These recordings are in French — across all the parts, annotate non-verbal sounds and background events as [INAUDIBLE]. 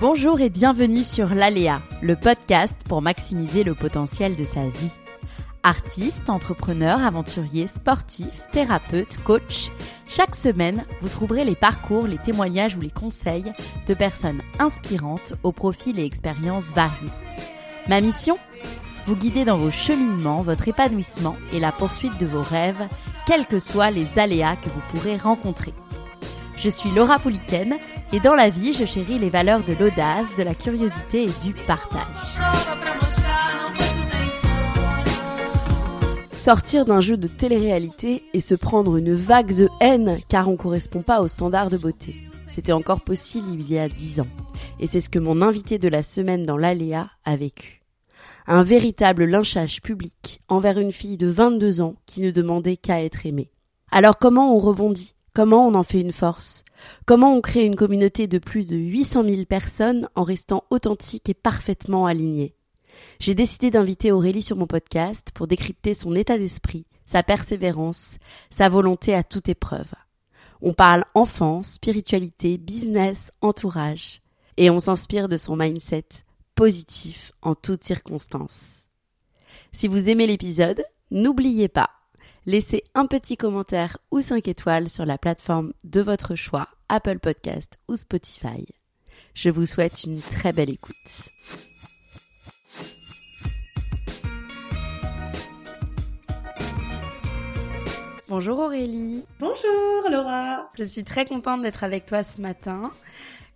Bonjour et bienvenue sur l'Aléa, le podcast pour maximiser le potentiel de sa vie. Artiste, entrepreneur, aventurier, sportif, thérapeute, coach, chaque semaine, vous trouverez les parcours, les témoignages ou les conseils de personnes inspirantes aux profils et expériences variés. Ma mission Vous guider dans vos cheminements, votre épanouissement et la poursuite de vos rêves, quels que soient les aléas que vous pourrez rencontrer. Je suis Laura Pouliken et dans la vie, je chéris les valeurs de l'audace, de la curiosité et du partage. Sortir d'un jeu de télé-réalité et se prendre une vague de haine car on correspond pas aux standards de beauté. C'était encore possible il y a dix ans. Et c'est ce que mon invité de la semaine dans l'Aléa a vécu. Un véritable lynchage public envers une fille de 22 ans qui ne demandait qu'à être aimée. Alors comment on rebondit? Comment on en fait une force? Comment on crée une communauté de plus de 800 000 personnes en restant authentique et parfaitement aligné J'ai décidé d'inviter Aurélie sur mon podcast pour décrypter son état d'esprit, sa persévérance, sa volonté à toute épreuve. On parle enfance, spiritualité, business, entourage. Et on s'inspire de son mindset positif en toutes circonstances. Si vous aimez l'épisode, n'oubliez pas laissez un petit commentaire ou 5 étoiles sur la plateforme de votre choix, Apple Podcast ou Spotify. Je vous souhaite une très belle écoute. Bonjour Aurélie. Bonjour Laura. Je suis très contente d'être avec toi ce matin.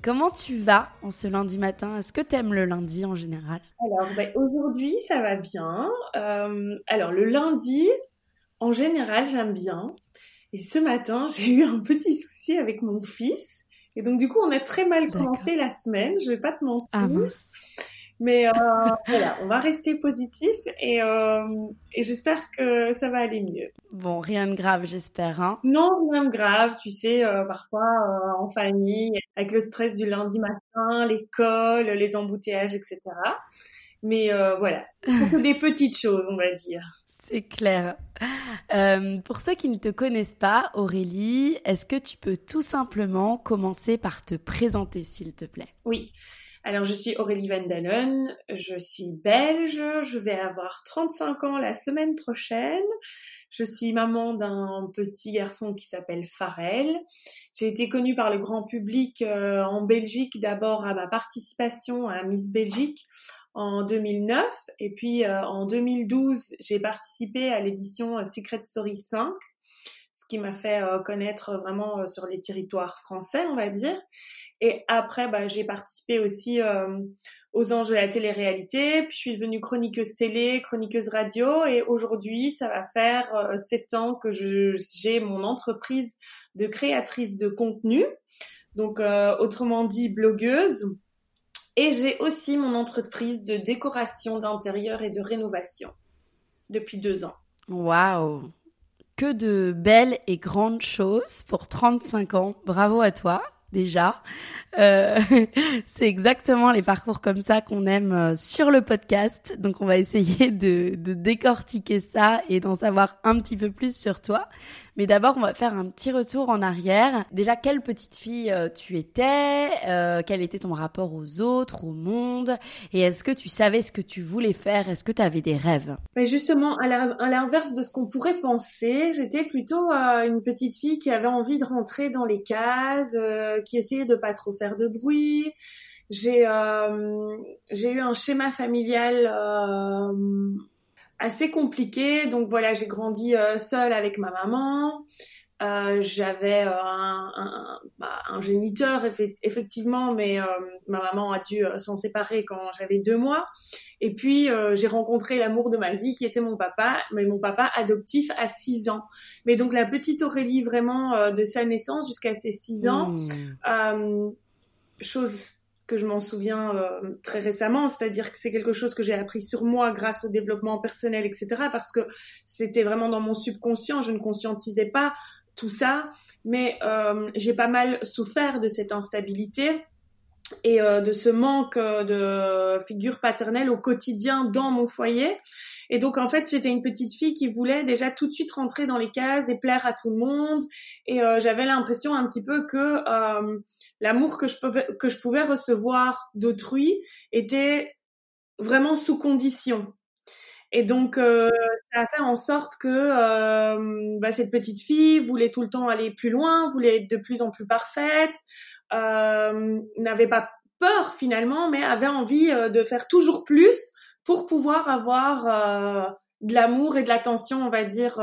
Comment tu vas en ce lundi matin? Est-ce que tu aimes le lundi en général? Alors ben, aujourd'hui ça va bien. Euh, alors le lundi, en général, j'aime bien. Et ce matin, [LAUGHS] j'ai eu un petit souci avec mon fils. Et donc, du coup, on a très mal commencé la semaine. Je vais pas te mentir. Ah mince. Mais euh, [LAUGHS] voilà, on va rester positif et, euh, et j'espère que ça va aller mieux. Bon, rien de grave, j'espère. Hein non, rien de grave. Tu sais, euh, parfois en famille, avec le stress du lundi matin, l'école, les embouteillages, etc. Mais voilà, [LAUGHS] des petites choses, on va dire. C'est clair. Euh, pour ceux qui ne te connaissent pas, Aurélie, est-ce que tu peux tout simplement commencer par te présenter, s'il te plaît? Oui. Alors, je suis Aurélie Vandalen, je suis belge, je vais avoir 35 ans la semaine prochaine. Je suis maman d'un petit garçon qui s'appelle Farel. J'ai été connue par le grand public euh, en Belgique d'abord à ma participation à Miss Belgique en 2009 et puis euh, en 2012 j'ai participé à l'édition euh, Secret Story 5 ce qui m'a fait euh, connaître vraiment sur les territoires français on va dire. Et après bah, j'ai participé aussi aux anges de la télé-réalité puis je suis devenue chroniqueuse télé chroniqueuse radio et aujourd'hui ça va faire sept ans que j'ai mon entreprise de créatrice de contenu. Donc autrement dit blogueuse et j'ai aussi mon entreprise de décoration d'intérieur et de rénovation depuis deux ans. Waouh Que de belles et grandes choses pour 35 ans. Bravo à toi déjà. Euh, [LAUGHS] c'est exactement les parcours comme ça qu'on aime euh, sur le podcast. Donc on va essayer de, de décortiquer ça et d'en savoir un petit peu plus sur toi. Mais d'abord, on va faire un petit retour en arrière. Déjà, quelle petite fille euh, tu étais euh, Quel était ton rapport aux autres, au monde Et est-ce que tu savais ce que tu voulais faire? Est-ce que tu avais des rêves? Mais Justement, à l'inverse de ce qu'on pourrait penser, j'étais plutôt euh, une petite fille qui avait envie de rentrer dans les cases, qui essayait de pas trop faire de bruit. J'ai j'ai eu un schéma familial assez compliqué. Donc voilà, j'ai grandi euh, seule avec ma maman. Euh, j'avais un, un, bah, un, géniteur effectivement, mais ma maman a dû s'en séparer quand j'avais deux mois. Et puis j'ai rencontré l'amour de ma vie qui était mon papa, mais mon papa adoptif à six ans. Mais donc la petite Aurélie vraiment de sa naissance jusqu'à ses six ans, mmh. chose que je m'en souviens euh, très récemment, c'est-à-dire que c'est quelque chose que j'ai appris sur moi grâce au développement personnel, etc. Parce que c'était vraiment dans mon subconscient, je ne conscientisais pas tout ça, mais euh, j'ai pas mal souffert de cette instabilité et euh, de ce manque de figure paternelle au quotidien dans mon foyer. Et donc en fait, j'étais une petite fille qui voulait déjà tout de suite rentrer dans les cases et plaire à tout le monde. Et euh, j'avais l'impression un petit peu que euh, l'amour que je pouvais que je pouvais recevoir d'autrui était vraiment sous condition. Et donc, euh, ça a fait en sorte que euh, bah, cette petite fille voulait tout le temps aller plus loin, voulait être de plus en plus parfaite, euh, n'avait pas peur finalement, mais avait envie de faire toujours plus pour pouvoir avoir de l'amour et de l'attention, on va dire,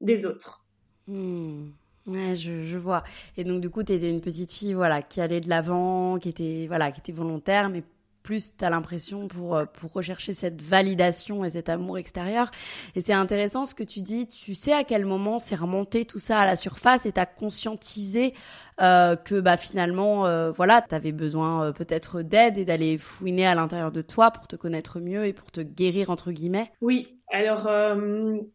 des autres. Hmm. Ouais, je, je, vois. Et donc, du coup, tu étais une petite fille voilà, qui allait de l'avant, qui était, voilà, qui était volontaire, mais plus tu as l'impression pour, euh, pour rechercher cette validation et cet amour extérieur. Et c'est intéressant ce que tu dis, tu sais à quel moment c'est remonté tout ça à la surface et tu as conscientisé euh, que bah, finalement, euh, voilà, tu avais besoin peut-être d'aide et d'aller fouiner à l'intérieur de toi pour te connaître mieux et pour te guérir, entre guillemets. Oui, alors,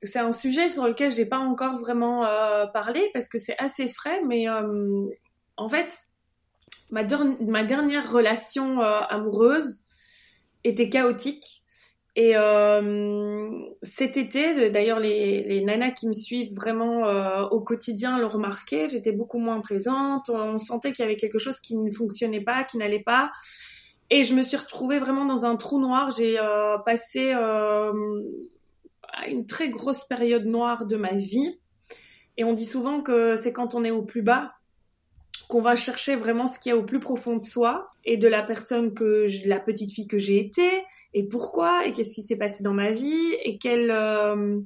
c'est un sujet sur lequel j'ai pas encore vraiment parlé parce que c'est assez frais, mais en fait, ma, dernière relation euh, amoureuse était chaotique. Et euh, cet été, d'ailleurs, les, nanas qui me suivent vraiment euh, au quotidien l'ont remarqué, j'étais beaucoup moins présente, on sentait qu'il y avait quelque chose qui ne fonctionnait pas, qui n'allait pas. Et je me suis retrouvée vraiment dans un trou noir. J'ai euh, passé une très grosse période noire de ma vie. Et on dit souvent que c'est quand on est au plus bas qu'on va chercher vraiment ce qu'il y a au plus profond de soi et de la personne que la petite fille que j'ai été et pourquoi et qu'est-ce qui s'est passé dans ma vie et quel euh,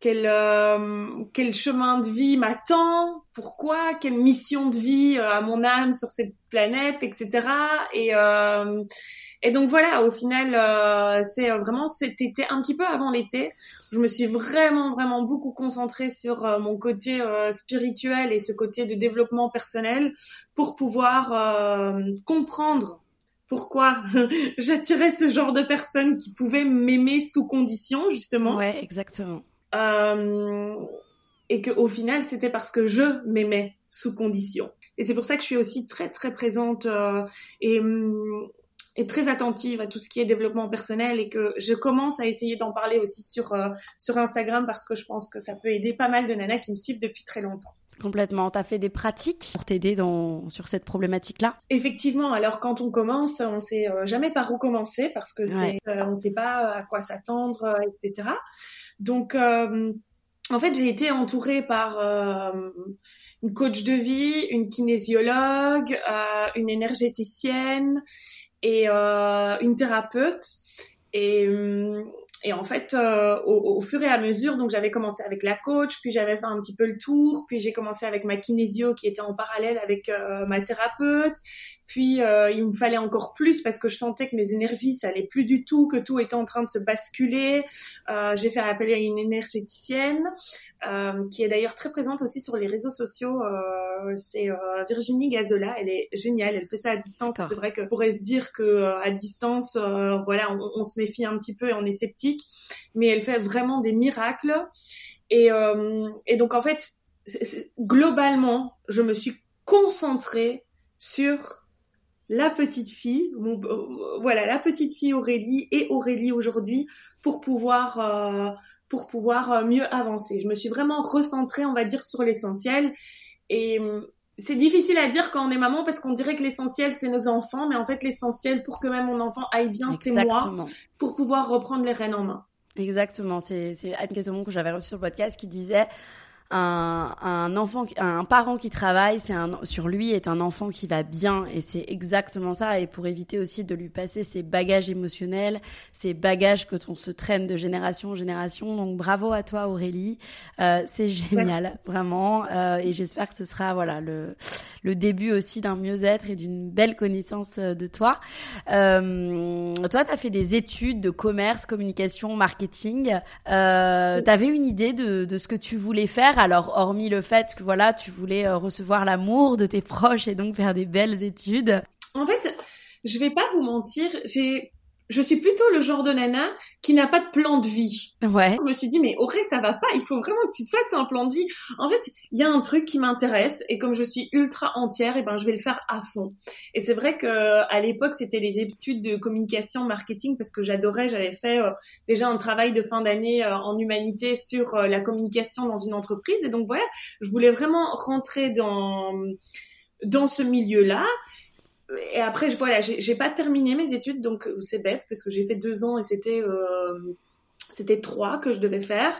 quel euh, quel chemin de vie m'attend pourquoi quelle mission de vie euh, à mon âme sur cette planète etc et euh, et donc voilà, au final, euh, c'est vraiment cet été, un petit peu avant l'été, je me suis vraiment, vraiment beaucoup concentrée sur euh, mon côté euh, spirituel et ce côté de développement personnel pour pouvoir euh, comprendre pourquoi [LAUGHS] j'attirais ce genre de personnes qui pouvaient m'aimer sous condition, justement. Ouais, exactement. et que au final, c'était parce que je m'aimais sous condition. Et c'est pour ça que je suis aussi très, très présente et hum, est très attentive à tout ce qui est développement personnel et que je commence à essayer d'en parler aussi sur euh, sur Instagram parce que je pense que ça peut aider pas mal de nanas qui me suivent depuis très longtemps. Complètement. Tu as fait des pratiques pour t'aider dans sur cette problématique-là? Effectivement. Alors quand on commence, on sait euh, jamais par où commencer parce que euh, on sait pas à quoi s'attendre, etc. Donc en fait, j'ai été entourée par une coach de vie, une kinésiologue, une énergéticienne et euh, une thérapeute. Et, hum, et en fait, euh, au, fur et à mesure, donc j'avais commencé avec la coach, puis j'avais fait un petit peu le tour, puis j'ai commencé avec ma kinésio qui était en parallèle avec euh, ma thérapeute, puis euh, il me fallait encore plus parce que je sentais que mes énergies ça allait plus du tout, que tout était en train de se basculer. Euh, j'ai fait appel à une énergéticienne euh, qui est d'ailleurs très présente aussi sur les réseaux sociaux. Euh, c'est euh, Virginie Gazola, elle est géniale, elle fait ça à distance. C'est vrai que pourrait se dire que euh, à distance, voilà, on, on, se méfie un petit peu et on est sceptique, mais elle fait vraiment des miracles. Et, et donc en fait, globalement, je me suis concentrée sur la petite fille, euh, voilà, la petite fille Aurélie et Aurélie aujourd'hui pour pouvoir euh, pour pouvoir euh, mieux avancer. Je me suis vraiment recentrée, on va dire, sur l'essentiel. Et c'est difficile à dire quand on est maman parce qu'on dirait que l'essentiel c'est nos enfants, mais en fait l'essentiel pour que même mon enfant aille bien, c'est moi, pour pouvoir reprendre les rênes en main. Exactement. C'est Anne Casemont que j'avais reçu sur le podcast qui disait un, un enfant, un parent qui travaille, c'est un sur lui est un enfant qui va bien et c'est exactement ça. Et pour éviter aussi de lui passer ses bagages émotionnels, ces bagages que on se traîne de génération en génération. Donc bravo à toi Aurélie, euh, c'est génial vraiment. Euh, et j'espère que ce sera voilà le le début aussi d'un mieux-être et d'une belle connaissance euh, de toi. Euh, toi, tu as fait des études de commerce, communication, marketing. Euh, tu avais une idée de, de, ce que tu voulais faire, alors hormis le fait que voilà, tu voulais euh, recevoir l'amour de tes proches et donc faire des belles études. En fait, je vais pas vous mentir, j'ai je suis plutôt le genre de nana qui n'a pas de plan de vie. Ouais. Je me suis dit, mais Auré, ça va pas, il faut vraiment que tu te fasses un plan de vie. En fait, il y a un truc qui m'intéresse et comme je suis ultra entière, et eh ben, je vais le faire à fond. Et c'est vrai que à l'époque, c'était les études de communication, marketing parce que j'adorais, j'avais fait euh, déjà un travail de fin d'année euh, en humanité sur euh, la communication dans une entreprise. Et donc voilà, je voulais vraiment rentrer dans, dans ce milieu-là et après, je, voilà, j'ai pas terminé mes études, donc euh, c'est bête parce que j'ai fait deux ans et c'était euh, c'était trois que je devais faire.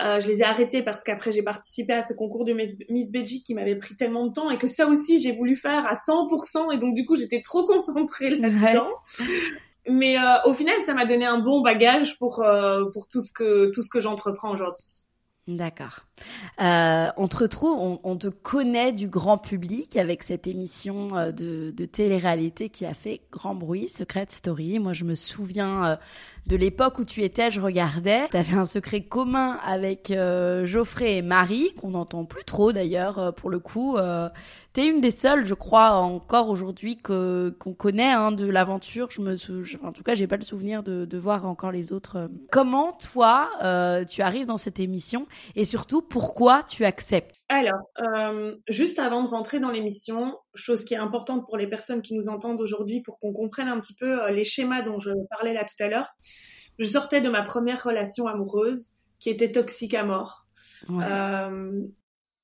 Euh, je les ai arrêtés parce qu'après j'ai participé à ce concours de Miss Belgique qui m'avait pris tellement de temps et que ça aussi j'ai voulu faire à 100% et donc du coup j'étais trop concentrée là-dedans. Mais euh, au final ça m'a donné un bon bagage pour euh, pour tout ce que tout ce que j'entreprends aujourd'hui. D'accord. Euh, on te retrouve, on, te connaît du grand public avec cette émission euh, de, télé-réalité qui a fait grand bruit, Secret Story. Moi, je me souviens euh, de l'époque où tu étais, je regardais. Tu avais un secret commun avec Geoffrey et Marie, qu'on n'entend plus trop d'ailleurs pour le coup. T'es une des seules, je crois, encore aujourd'hui qu'on connaît hein, de l'aventure. Je me, en tout cas, j'ai pas le souvenir de, de, voir encore les autres. Comment toi, euh, tu arrives dans cette émission? Et surtout pourquoi tu acceptes Alors, euh, juste avant de rentrer dans l'émission, chose qui est importante pour les personnes qui nous entendent aujourd'hui, pour qu'on comprenne un petit peu euh, les schémas dont je parlais là tout à l'heure. Je sortais de ma première relation amoureuse qui était toxique à mort. Ouais. Euh,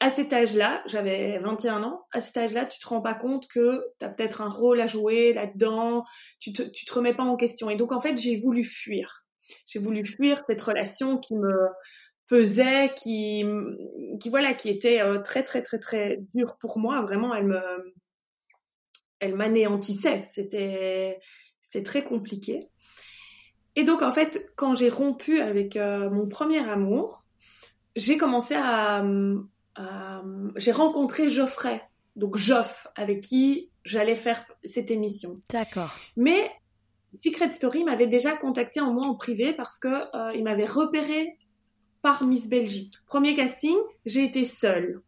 à cet âge-là, j'avais 21 ans, à cet âge-là, tu te rends pas compte que tu as peut-être un rôle à jouer là-dedans, tu te, tu te remets pas en question. Et donc, en fait, j'ai voulu fuir. J'ai voulu fuir cette relation qui me pesait, qui, qui voilà, qui était euh, très, très, très, très dure pour moi. Vraiment, elle me, elle m'anéantissait. C'était, c'était très compliqué. Et donc, en fait, quand j'ai rompu avec euh, mon premier amour, j'ai commencé à, j'ai rencontré Geoffrey, donc Joff, avec qui j'allais faire cette émission. D'accord. Mais Secret Story m'avait déjà contacté en moi en privé parce que euh, il m'avait repéré par Miss Belgique. Premier casting, j'ai été seule.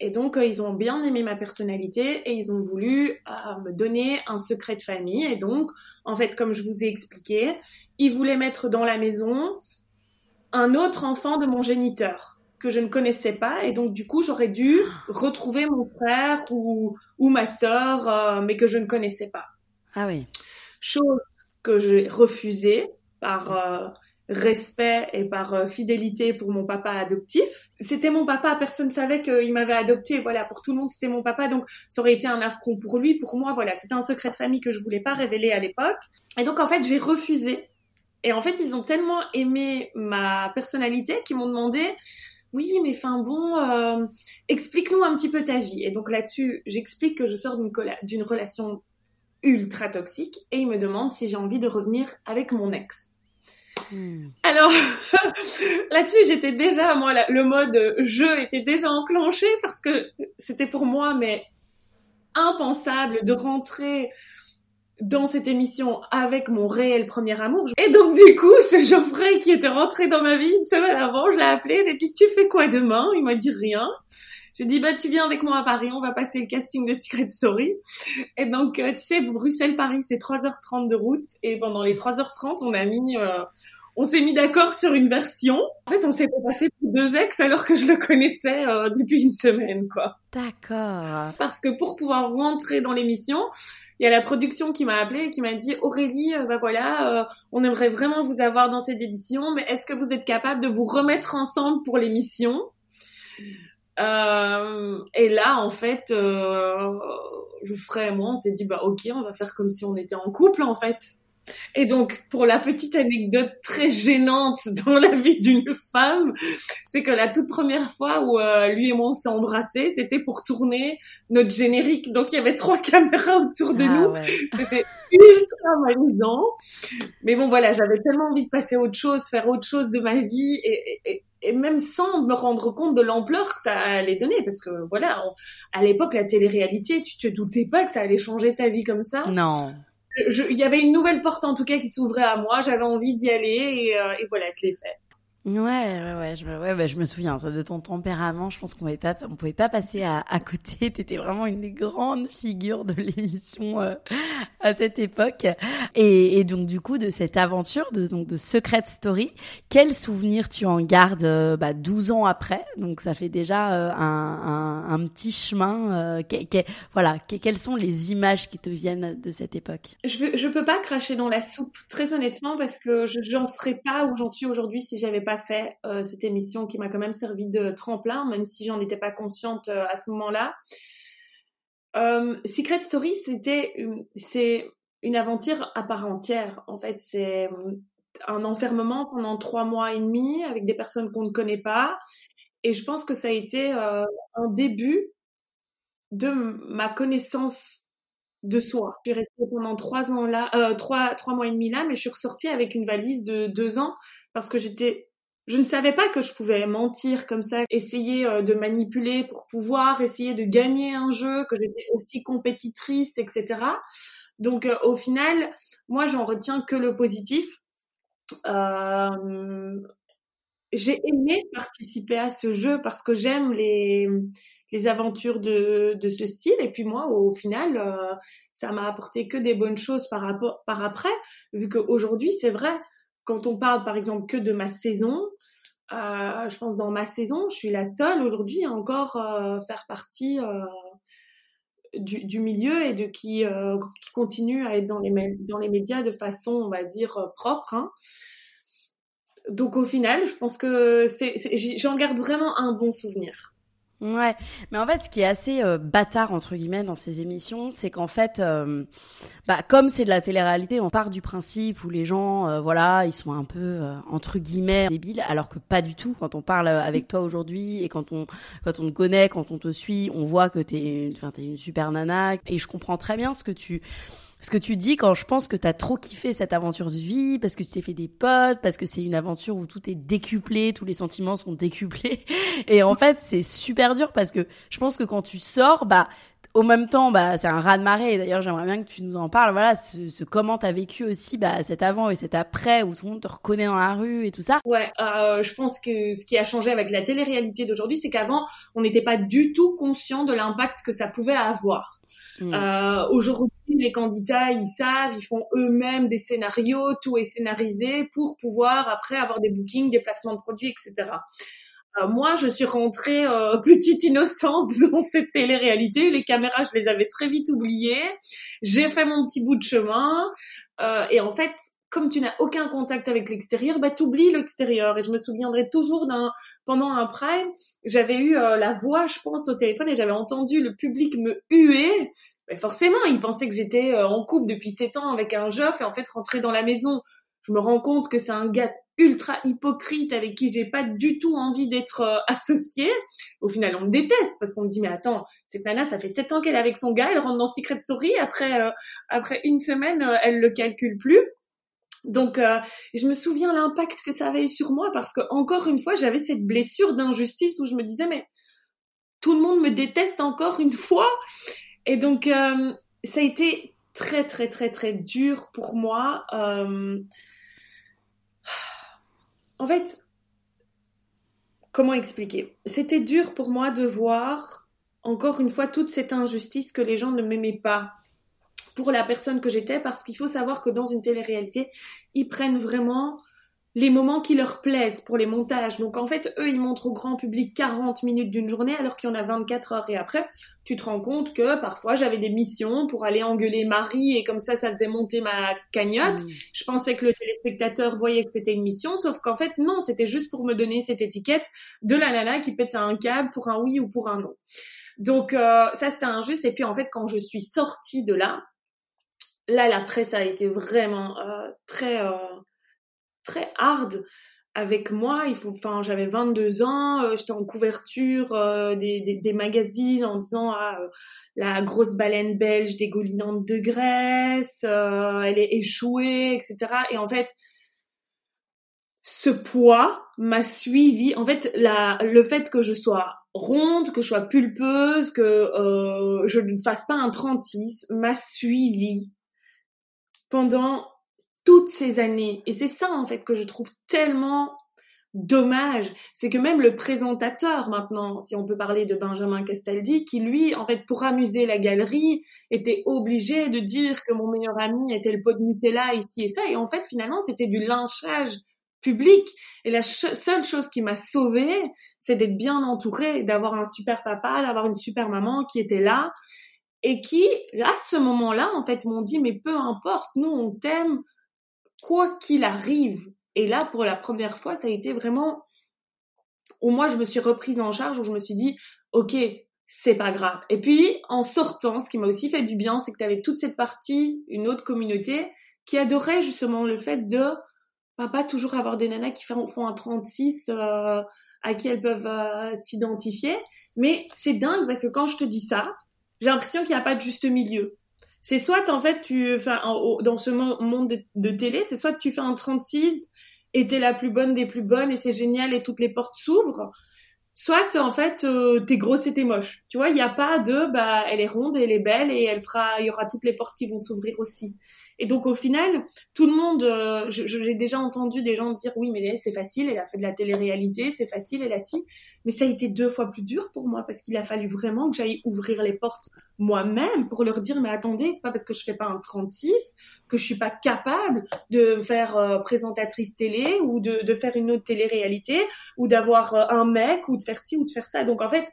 Et donc, euh, ils ont bien aimé ma personnalité et ils ont voulu euh, me donner un secret de famille. Et donc, en fait, comme je vous ai expliqué, ils voulaient mettre dans la maison un autre enfant de mon géniteur que je ne connaissais pas et donc du coup j'aurais dû retrouver mon frère ou, ou ma sœur euh, mais que je ne connaissais pas. Ah oui. Chose que j'ai refusée par respect et par euh, fidélité pour mon papa adoptif. C'était mon papa, personne ne savait qu'il m'avait adopté. Voilà, pour tout le monde c'était mon papa, donc ça aurait été un affront pour lui. Pour moi, voilà, c'était un secret de famille que je voulais pas révéler à l'époque. Et donc en fait j'ai refusé. Et en fait ils ont tellement aimé ma personnalité qu'ils m'ont demandé oui, mais enfin bon, euh, explique-nous un petit peu ta vie. Et donc là-dessus, j'explique que je sors d'une relation ultra toxique et il me demande si j'ai envie de revenir avec mon ex. Hmm. Alors [LAUGHS] là-dessus, j'étais déjà moi le mode jeu était déjà enclenché parce que c'était pour moi mais impensable de rentrer dans cette émission avec mon réel premier amour. Et donc du coup, ce Geoffrey qui était rentré dans ma vie une semaine avant, je l'ai appelé, j'ai dit tu fais quoi demain? Il m'a dit rien. J'ai dit bah tu viens avec moi à Paris, on va passer le casting de Secret Story. Et donc euh, tu sais Bruxelles Paris c'est 3h30 de route et pendant les 3h30 on a mis euh, on s'est mis d'accord sur une version. En fait, on s'est passé pour deux ex alors que je le connaissais euh, depuis une semaine, quoi. D'accord. Parce que pour pouvoir rentrer dans l'émission, il y a la production qui m'a appelé et qui m'a dit Aurélie, euh, bah voilà, euh, on aimerait vraiment vous avoir dans cette édition, mais est-ce que vous êtes capable de vous remettre ensemble pour l'émission? Euh, Et là, en fait, je ferais moi, on s'est dit bah ok, on va faire comme si on était en couple, en fait. Et donc, pour la petite anecdote très gênante [LAUGHS] dans la vie d'une femme, c'est que la toute première fois où euh, lui et moi on s'est embrassés, c'était pour tourner notre générique. Donc, il y avait trois [LAUGHS] caméras autour de Ah nous. ouais. C'était ultra manusant. Mais bon, voilà, j'avais tellement envie de passer à autre chose, faire autre chose de ma vie et, et, et même sans me rendre compte de l'ampleur que ça allait donner. Parce que voilà, on- à l'époque, la télé-réalité, tu te doutais pas que ça allait changer ta vie comme ça Non. Il y avait une nouvelle porte en tout cas qui s'ouvrait à moi. J'avais envie d'y aller et, euh, et voilà, je l'ai fait. Ouais, ouais, ouais, je, me- ouais, bah, je me souviens, ça, de ton tempérament, je pense qu'on on pouvait pas passer à, côté. [LAUGHS] T'étais vraiment une des grandes figures de l'émission euh, à cette époque. Et, donc, du coup, de cette aventure, de, donc, de Secret Story, quel souvenir tu en gardes euh, bah, 12 ans après? Donc, ça fait déjà euh, un, petit chemin. euh, voilà, que- quelles sont les images qui te viennent de cette époque? Je, je peux pas cracher dans la soupe, très honnêtement, parce que je j'en serais pas où j'en suis aujourd'hui si j'avais pas fait euh, cette émission qui m'a quand même servi de tremplin, même si j'en étais pas consciente euh, à ce moment-là. Euh, Secret Story, c'était c'est une aventure à part entière. En fait, c'est un enfermement pendant trois mois et demi avec des personnes qu'on ne connaît pas. Et je pense que ça a été un début de ma connaissance de soi. Je suis restée pendant trois ans là, trois, trois mois et demi là, mais je suis ressortie avec une valise de deux ans parce que j'étais, je ne savais pas que je pouvais mentir comme ça, essayer euh, de manipuler pour pouvoir essayer de gagner un jeu, que j'étais aussi compétitrice, etc. Donc euh, au final, moi j'en retiens que le positif. Euh, j'ai aimé participer à ce jeu parce que j'aime les les aventures de, de ce style et puis moi au final euh, ça m'a apporté que des bonnes choses par rapport par après vu qu'aujourd'hui c'est vrai quand on parle par exemple que de ma saison euh, je pense dans ma saison je suis la seule aujourd'hui à encore euh, faire partie euh, du, du milieu et de qui, euh, qui continue à être dans les, dans les médias de façon on va dire euh, propre hein. donc au final je pense que j'en garde vraiment un bon souvenir Ouais, mais en fait, ce qui est assez euh, bâtard entre guillemets dans ces émissions, c'est qu'en fait, euh, bah, comme c'est de la télé-réalité, on part du principe où les gens, euh, voilà, ils sont un peu euh, entre guillemets débiles, alors que pas du tout. Quand on parle euh, avec toi aujourd'hui et quand on quand on te connaît, quand on te suit, on voit que t'es, enfin, t'es une super nana. Et je comprends très bien ce que tu ce que tu dis quand je pense que t'as trop kiffé cette aventure de vie, parce que tu t'es fait des potes, parce que c'est une aventure où tout est décuplé, tous les sentiments sont décuplés. [LAUGHS] Et en fait, c'est super dur parce que je pense que quand tu sors, bah, au même temps, bah, c'est un raz de marée. Et D'ailleurs, j'aimerais bien que tu nous en parles. Voilà, ce, ce comment t'as vécu aussi, bah, cet avant et cet après où tout le monde te reconnaît dans la rue et tout ça. Ouais, euh, je pense que ce qui a changé avec la télé-réalité d'aujourd'hui, c'est qu'avant, on n'était pas du tout conscient de l'impact que ça pouvait avoir. Mm. Euh, aujourd'hui, les candidats, ils savent, ils font eux-mêmes des scénarios, tout est scénarisé pour pouvoir après avoir des bookings, des placements de produits, etc. Euh, moi, je suis rentrée euh, [LAUGHS] petite innocente [LAUGHS] dans cette télé-réalité. Les caméras, je les avais très vite oubliées. J'ai fait mon petit bout de chemin. Euh, et en fait, comme tu n'as aucun contact avec l'extérieur, bah t'oublies l'extérieur. Et je me souviendrai toujours d'un pendant un prime, j'avais eu la voix, je pense, au téléphone et j'avais entendu le public me huer. Forcément, ils pensaient que j'étais euh, en couple depuis sept ans avec un jeuf et en fait rentrer dans la maison, je me rends compte que c'est un gars ultra hypocrite avec qui j'ai pas du tout envie d'être euh, [LAUGHS] associée. Au final, on me déteste parce qu'on me dit mais attends, cette nana, ça fait sept ans qu'elle est avec son gars, elle rentre dans Secret Story, après euh, après une semaine, elle le calcule plus. Donc, je me souviens l'impact que ça avait eu sur moi parce que encore une fois, j'avais cette blessure d'injustice où je me disais mais tout le monde me déteste encore une fois. Et donc, euh, ça a été très très très très dur pour moi. Euh, En fait, comment expliquer? C'était dur pour moi de voir encore une fois toute cette injustice que les gens ne m'aimaient pas pour la personne que j'étais parce qu'il faut savoir que dans une télé-réalité, ils prennent vraiment les moments qui leur plaisent pour les montages. Donc en fait, eux, ils montrent au grand public 40 minutes d'une journée alors qu'il y en a 24 heures. Et après, tu te rends compte que parfois j'avais des missions pour aller engueuler Marie et comme ça, ça faisait monter ma cagnotte. Mm. Je pensais que le téléspectateur voyait que c'était une mission, sauf qu'en fait, non, c'était juste pour me donner cette étiquette de la nana qui pète un câble pour un oui ou pour un non. Donc euh, ça, c'était injuste. Et puis en fait, quand je suis sortie de là, là, la presse a été vraiment très très hard avec moi. Il faut, enfin, j'avais 22 ans, euh, j'étais en couverture euh, des, des, magazines en disant ah euh, la grosse baleine belge dégoulinante de graisse, elle est échouée, etc. Et en fait, ce poids m'a suivi. En fait, la, le fait que je sois ronde, que je sois pulpeuse, que je ne fasse pas un 36, m'a suivi pendant toutes ces années. Et c'est ça, en fait, que je trouve tellement dommage. C'est que même le présentateur, maintenant, si on peut parler de Benjamin Castaldi, qui lui, en fait, pour amuser la galerie, était obligé de dire que mon meilleur ami était le pot de Nutella ici et ça. Et en fait, finalement, c'était du lynchage public. Et la seule chose qui m'a sauvée, c'est d'être bien entourée, d'avoir un super papa, d'avoir une super maman qui était là et qui, à ce moment-là, en fait, m'ont dit, mais peu importe, nous, on t'aime, quoi qu'il arrive. Et là, pour la première fois, ça a été vraiment où moi, je me suis reprise en charge, où je me suis dit, OK, c'est pas grave. Et puis, en sortant, ce qui m'a aussi fait du bien, c'est que tu avais toute cette partie, une autre communauté, qui adorait justement le fait de pas toujours avoir des nanas qui font un 36 euh, à qui elles peuvent euh, s'identifier. Mais c'est dingue parce que quand je te dis ça, j'ai l'impression qu'il n'y a pas de juste milieu c'est soit en fait tu enfin dans ce monde de, télé c'est soit tu fais un 36 et t'es la plus bonne des plus bonnes et c'est génial et toutes les portes s'ouvrent soit en fait euh, t'es grosse et t'es moche. Tu vois il n'y a pas de bah elle est ronde et elle est belle et elle fera il y aura toutes les portes qui vont s'ouvrir aussi et donc au final, tout le monde, euh, j'ai déjà entendu des gens dire oui, mais c'est facile, elle a fait de la télé-réalité, c'est facile, elle a si. Mais ça a été deux fois plus dur pour moi parce qu'il a fallu vraiment que j'aille ouvrir les portes moi-même pour leur dire mais attendez, c'est pas parce que je fais pas un 36 que je suis pas capable de faire euh, présentatrice télé ou de, faire une autre télé-réalité ou d'avoir euh, un mec ou de faire ci ou de faire ça. Donc en fait,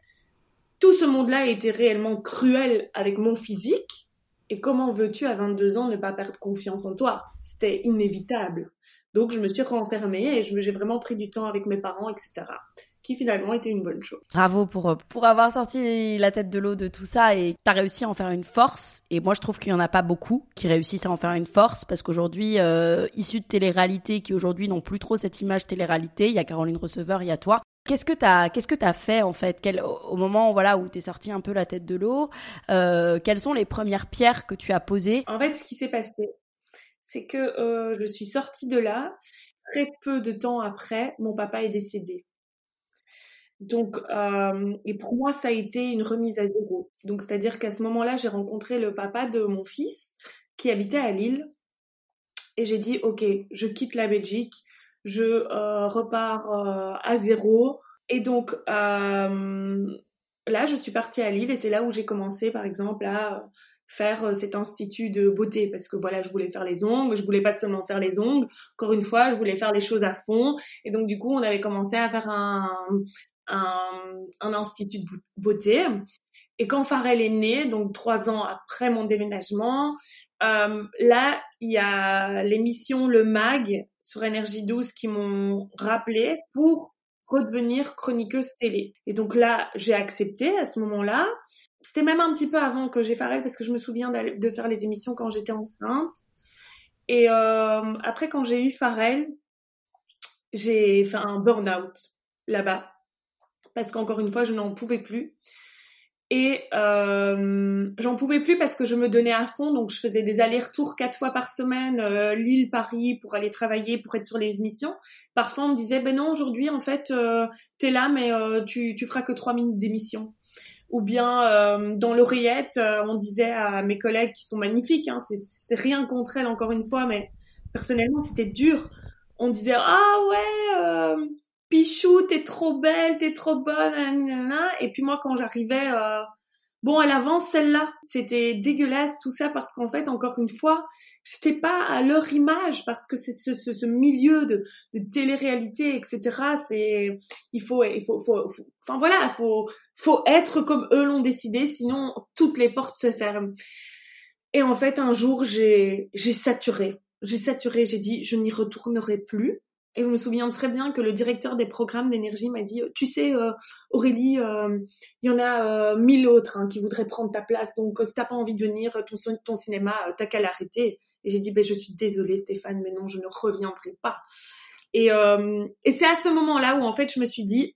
tout ce monde-là a été réellement cruel avec mon physique et comment veux-tu à 22 ans ne pas perdre confiance en toi? C'était inévitable. Donc je me suis renfermée et j'ai vraiment pris du temps avec mes parents, etc. Qui finalement était une bonne chose. Bravo pour, pour avoir sorti la tête de l'eau de tout ça et tu as réussi à en faire une force. Et moi je trouve qu'il n'y en a pas beaucoup qui réussissent à en faire une force parce qu'aujourd'hui, euh, issus de télé-réalité qui aujourd'hui n'ont plus trop cette image télé-réalité, il y a Caroline Receveur, il y a toi, Qu'est-ce que tu as, qu'est-ce que fait en fait? Quel, Au moment voilà, où tu es sorti un peu la tête de l'eau, euh, quelles sont les premières pierres que tu as posées? En fait, ce qui s'est passé, c'est que euh, je suis sortie de là. Très peu de temps après, mon papa est décédé. Donc, euh, et pour moi, ça a été une remise à zéro. Donc, c'est-à-dire qu'à ce moment-là, j'ai rencontré le papa de mon fils qui habitait à Lille. Et j'ai dit, OK, je quitte la Belgique, je euh, repars euh, à zéro. Et donc euh, là, je suis partie à Lille et c'est là où j'ai commencé, par exemple, à faire cet institut de beauté parce que voilà, je voulais faire les ongles, je voulais pas seulement faire les ongles. Encore une fois, je voulais faire les choses à fond. Et donc du coup, on avait commencé à faire un, un, un institut de beauté. Et quand Farel est né, donc trois ans après mon déménagement, euh, là, il y a l'émission Le Mag sur Énergie 12 qui m'ont rappelé pour redevenir chroniqueuse télé. Et donc là, j'ai accepté à ce moment-là. C'était même un petit peu avant que j'ai Farel parce que je me souviens de faire les émissions quand j'étais enceinte. Et euh, après, quand j'ai eu Farel, j'ai fait un burn-out là-bas parce qu'encore une fois, je n'en pouvais plus. Et euh, j'en pouvais plus parce que je me donnais à fond, donc je faisais des allers-retours quatre fois par semaine, euh, Lille, Paris, pour aller travailler, pour être sur les émissions. Parfois, on me disait, ben non, aujourd'hui, en fait, euh, t'es là, mais euh, tu, tu feras que trois minutes d'émission. Ou bien euh, dans l'oreillette, euh, on disait à mes collègues qui sont magnifiques, hein, c'est rien contre elles encore une fois, mais personnellement, c'était dur. On disait, ah ouais Pichou, t'es trop belle, t'es trop bonne, et puis moi quand j'arrivais, euh, bon, elle avance celle-là. C'était dégueulasse tout ça parce qu'en fait, encore une fois, j'étais pas à leur image parce que c'est ce, ce, ce, milieu de, de télé-réalité, etc. C'est, il faut, il faut, faut, enfin voilà, il faut, faut être comme eux l'ont décidé, sinon toutes les portes se ferment. Et en fait, un jour, j'ai, j'ai saturé. J'ai saturé, j'ai dit, je n'y retournerai plus Et je me souviens très bien que le directeur des programmes d'énergie m'a dit, tu sais, euh, Aurélie, il y en a mille autres hein, qui voudraient prendre ta place. Donc, si t'as pas envie de venir, ton, cinéma, t'as qu'à l'arrêter. Et j'ai dit, ben, je suis désolée, Stéphane, mais non, je ne reviendrai pas. Et, c'est à ce moment-là où, en fait, je me suis dit,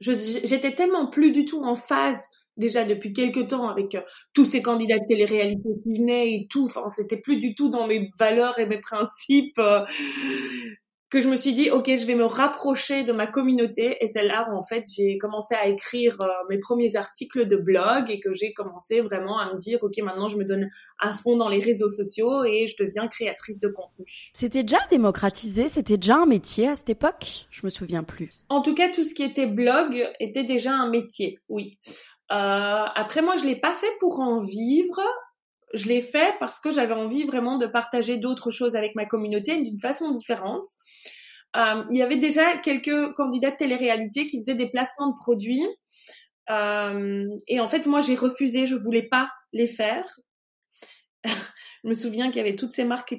j'étais tellement plus du tout en phase déjà depuis quelques temps avec euh, tous ces candidats de télé-réalité qui venaient et tout. Enfin, c'était plus du tout dans mes valeurs et mes principes. Euh, que je me suis dit, ok, je vais me rapprocher de ma communauté. Et c'est là où, en fait, j'ai commencé à écrire euh, mes premiers articles de blog et que j'ai commencé vraiment à me dire, ok, maintenant, je me donne à fond dans les réseaux sociaux et je deviens créatrice de contenu. C'était déjà démocratisé, c'était déjà un métier à cette époque? Je me souviens plus. En tout cas, tout ce qui était blog était déjà un métier, oui. Euh, après, moi, je l'ai pas fait pour en vivre je l'ai fait parce que j'avais envie vraiment de partager d'autres choses avec ma communauté d'une façon différente. Euh, il y avait déjà quelques candidats de télé-réalité qui faisaient des placements de produits. Euh, et en fait, moi, j'ai refusé, je voulais pas les faire. [LAUGHS] je me souviens qu'il y avait toutes ces marques qui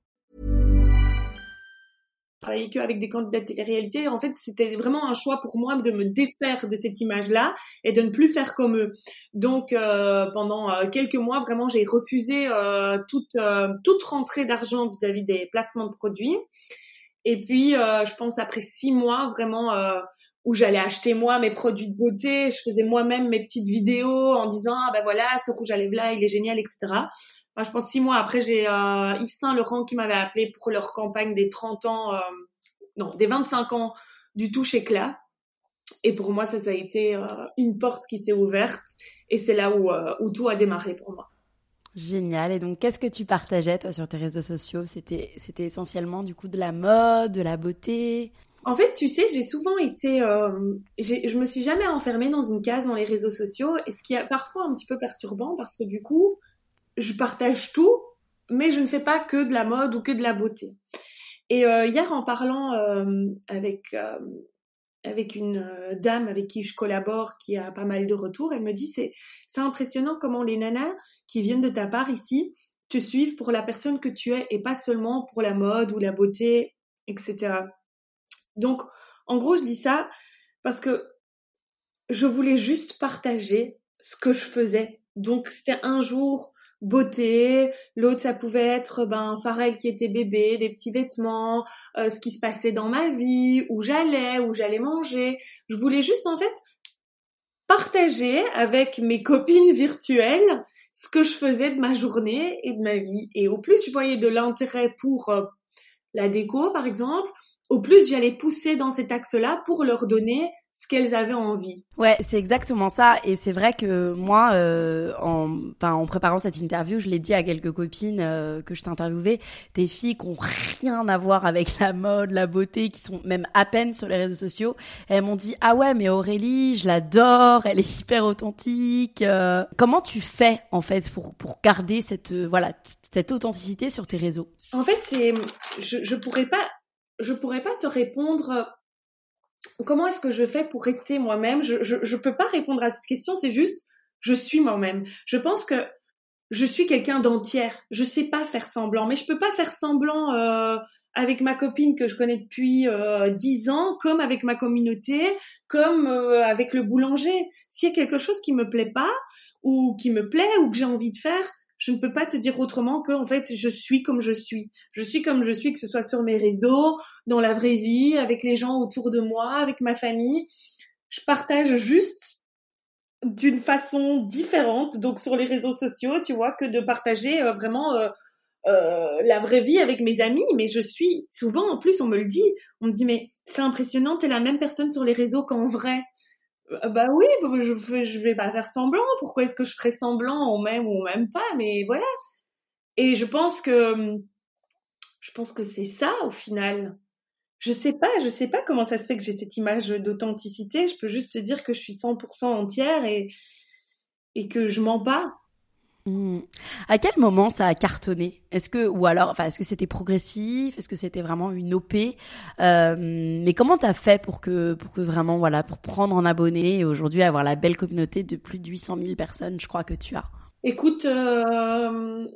Travailler qu'avec des candidats de télé-réalité. En fait, c'était vraiment un choix pour moi de me défaire de cette image-là et de ne plus faire comme eux. Donc, euh, pendant euh, quelques mois, vraiment, j'ai refusé euh, toute toute rentrée d'argent vis-à-vis des placements de produits. Et puis, je pense après six mois, vraiment où j'allais acheter moi mes produits de beauté, je faisais moi-même mes petites vidéos en disant ah ben voilà ce rouge à lèvres là il est génial etc je pense six mois après, j'ai euh, Yves Saint Laurent qui m'avait appelé pour leur campagne des 30 ans, euh, non, des 25 ans du touche éclat. Et pour moi, ça, ça a été euh, une porte qui s'est ouverte. Et c'est là où, euh, où tout a démarré pour moi. Génial. Et donc, qu'est-ce que tu partageais, toi, sur tes réseaux sociaux? C'était, c'était essentiellement, du coup, de la mode, de la beauté? En fait, tu sais, j'ai souvent été... Euh, je me suis jamais enfermée dans une case dans les réseaux sociaux. Et ce qui est parfois un petit peu perturbant, parce que du coup, je partage tout, mais je ne fais pas que de la mode ou que de la beauté. Et euh, hier, en parlant euh, avec euh, avec une dame avec qui je collabore, qui a pas mal de retours, elle me dit c'est c'est impressionnant comment les nanas qui viennent de ta part ici te suivent pour la personne que tu es et pas seulement pour la mode ou la beauté, etc. Donc, en gros, je dis ça parce que je voulais juste partager ce que je faisais. Donc, c'était un jour beauté, l'autre ça pouvait être ben Pharrell qui était bébé, des petits vêtements, euh, ce qui se passait dans ma vie, où j'allais, où j'allais manger. Je voulais juste en fait partager avec mes copines virtuelles ce que je faisais de ma journée et de ma vie. Et au plus je voyais de l'intérêt pour euh, la déco par exemple, au plus j'allais pousser dans cet axe-là pour leur donner ce qu'elles avaient envie. Ouais, c'est exactement ça. Et c'est vrai que moi, euh, en, en préparant cette interview, je l'ai dit à quelques copines euh, que je t'interviewais, des filles qui ont rien à voir avec la mode, la beauté, qui sont même à peine sur les réseaux sociaux. elles m'ont dit ah ouais, mais Aurélie, je l'adore, elle est hyper authentique. Euh. comment tu fais en fait pour pour garder cette voilà cette authenticité sur tes réseaux? En fait, c'est je je pourrais pas je pourrais pas te répondre comment est-ce que je fais pour rester moi-même? Je, je, je peux pas répondre à cette question, c'est juste je suis moi-même. Je pense que je suis quelqu'un d'entière. Je sais pas faire semblant, mais je peux pas faire semblant euh, avec ma copine que je connais depuis euh, dix ans, comme avec ma communauté, comme euh, avec le boulanger. S'il y a quelque chose qui me plaît pas ou qui me plaît ou que j'ai envie de faire, je ne peux pas te dire autrement que en fait je suis comme je suis. Je suis comme je suis que ce soit sur mes réseaux, dans la vraie vie, avec les gens autour de moi, avec ma famille. Je partage juste d'une façon différente donc sur les réseaux sociaux, tu vois, que de partager euh, vraiment euh, euh, la vraie vie avec mes amis, mais je suis souvent en plus on me le dit, on me dit mais c'est impressionnant, t'es la même personne sur les réseaux qu'en vrai. Euh, bah oui, je, je vais pas faire semblant. Pourquoi est-ce que je ferais semblant On m'aime ou on m'aime pas, mais voilà. Et je pense que Je pense que c'est ça au final. Je sais pas, je sais pas comment ça se fait que j'ai cette image d'authenticité. Je peux juste te dire que je suis 100% entière et, et que je mens pas. Hmm. À quel moment ça a cartonné? Est-ce que ou alors, enfin, est-ce que c'était progressif? Est-ce que c'était vraiment une OP euh, Mais comment t'as fait pour que pour que vraiment voilà pour prendre un abonné et aujourd'hui avoir la belle communauté de plus de 800 000 personnes, je crois que tu as? Écoute, euh,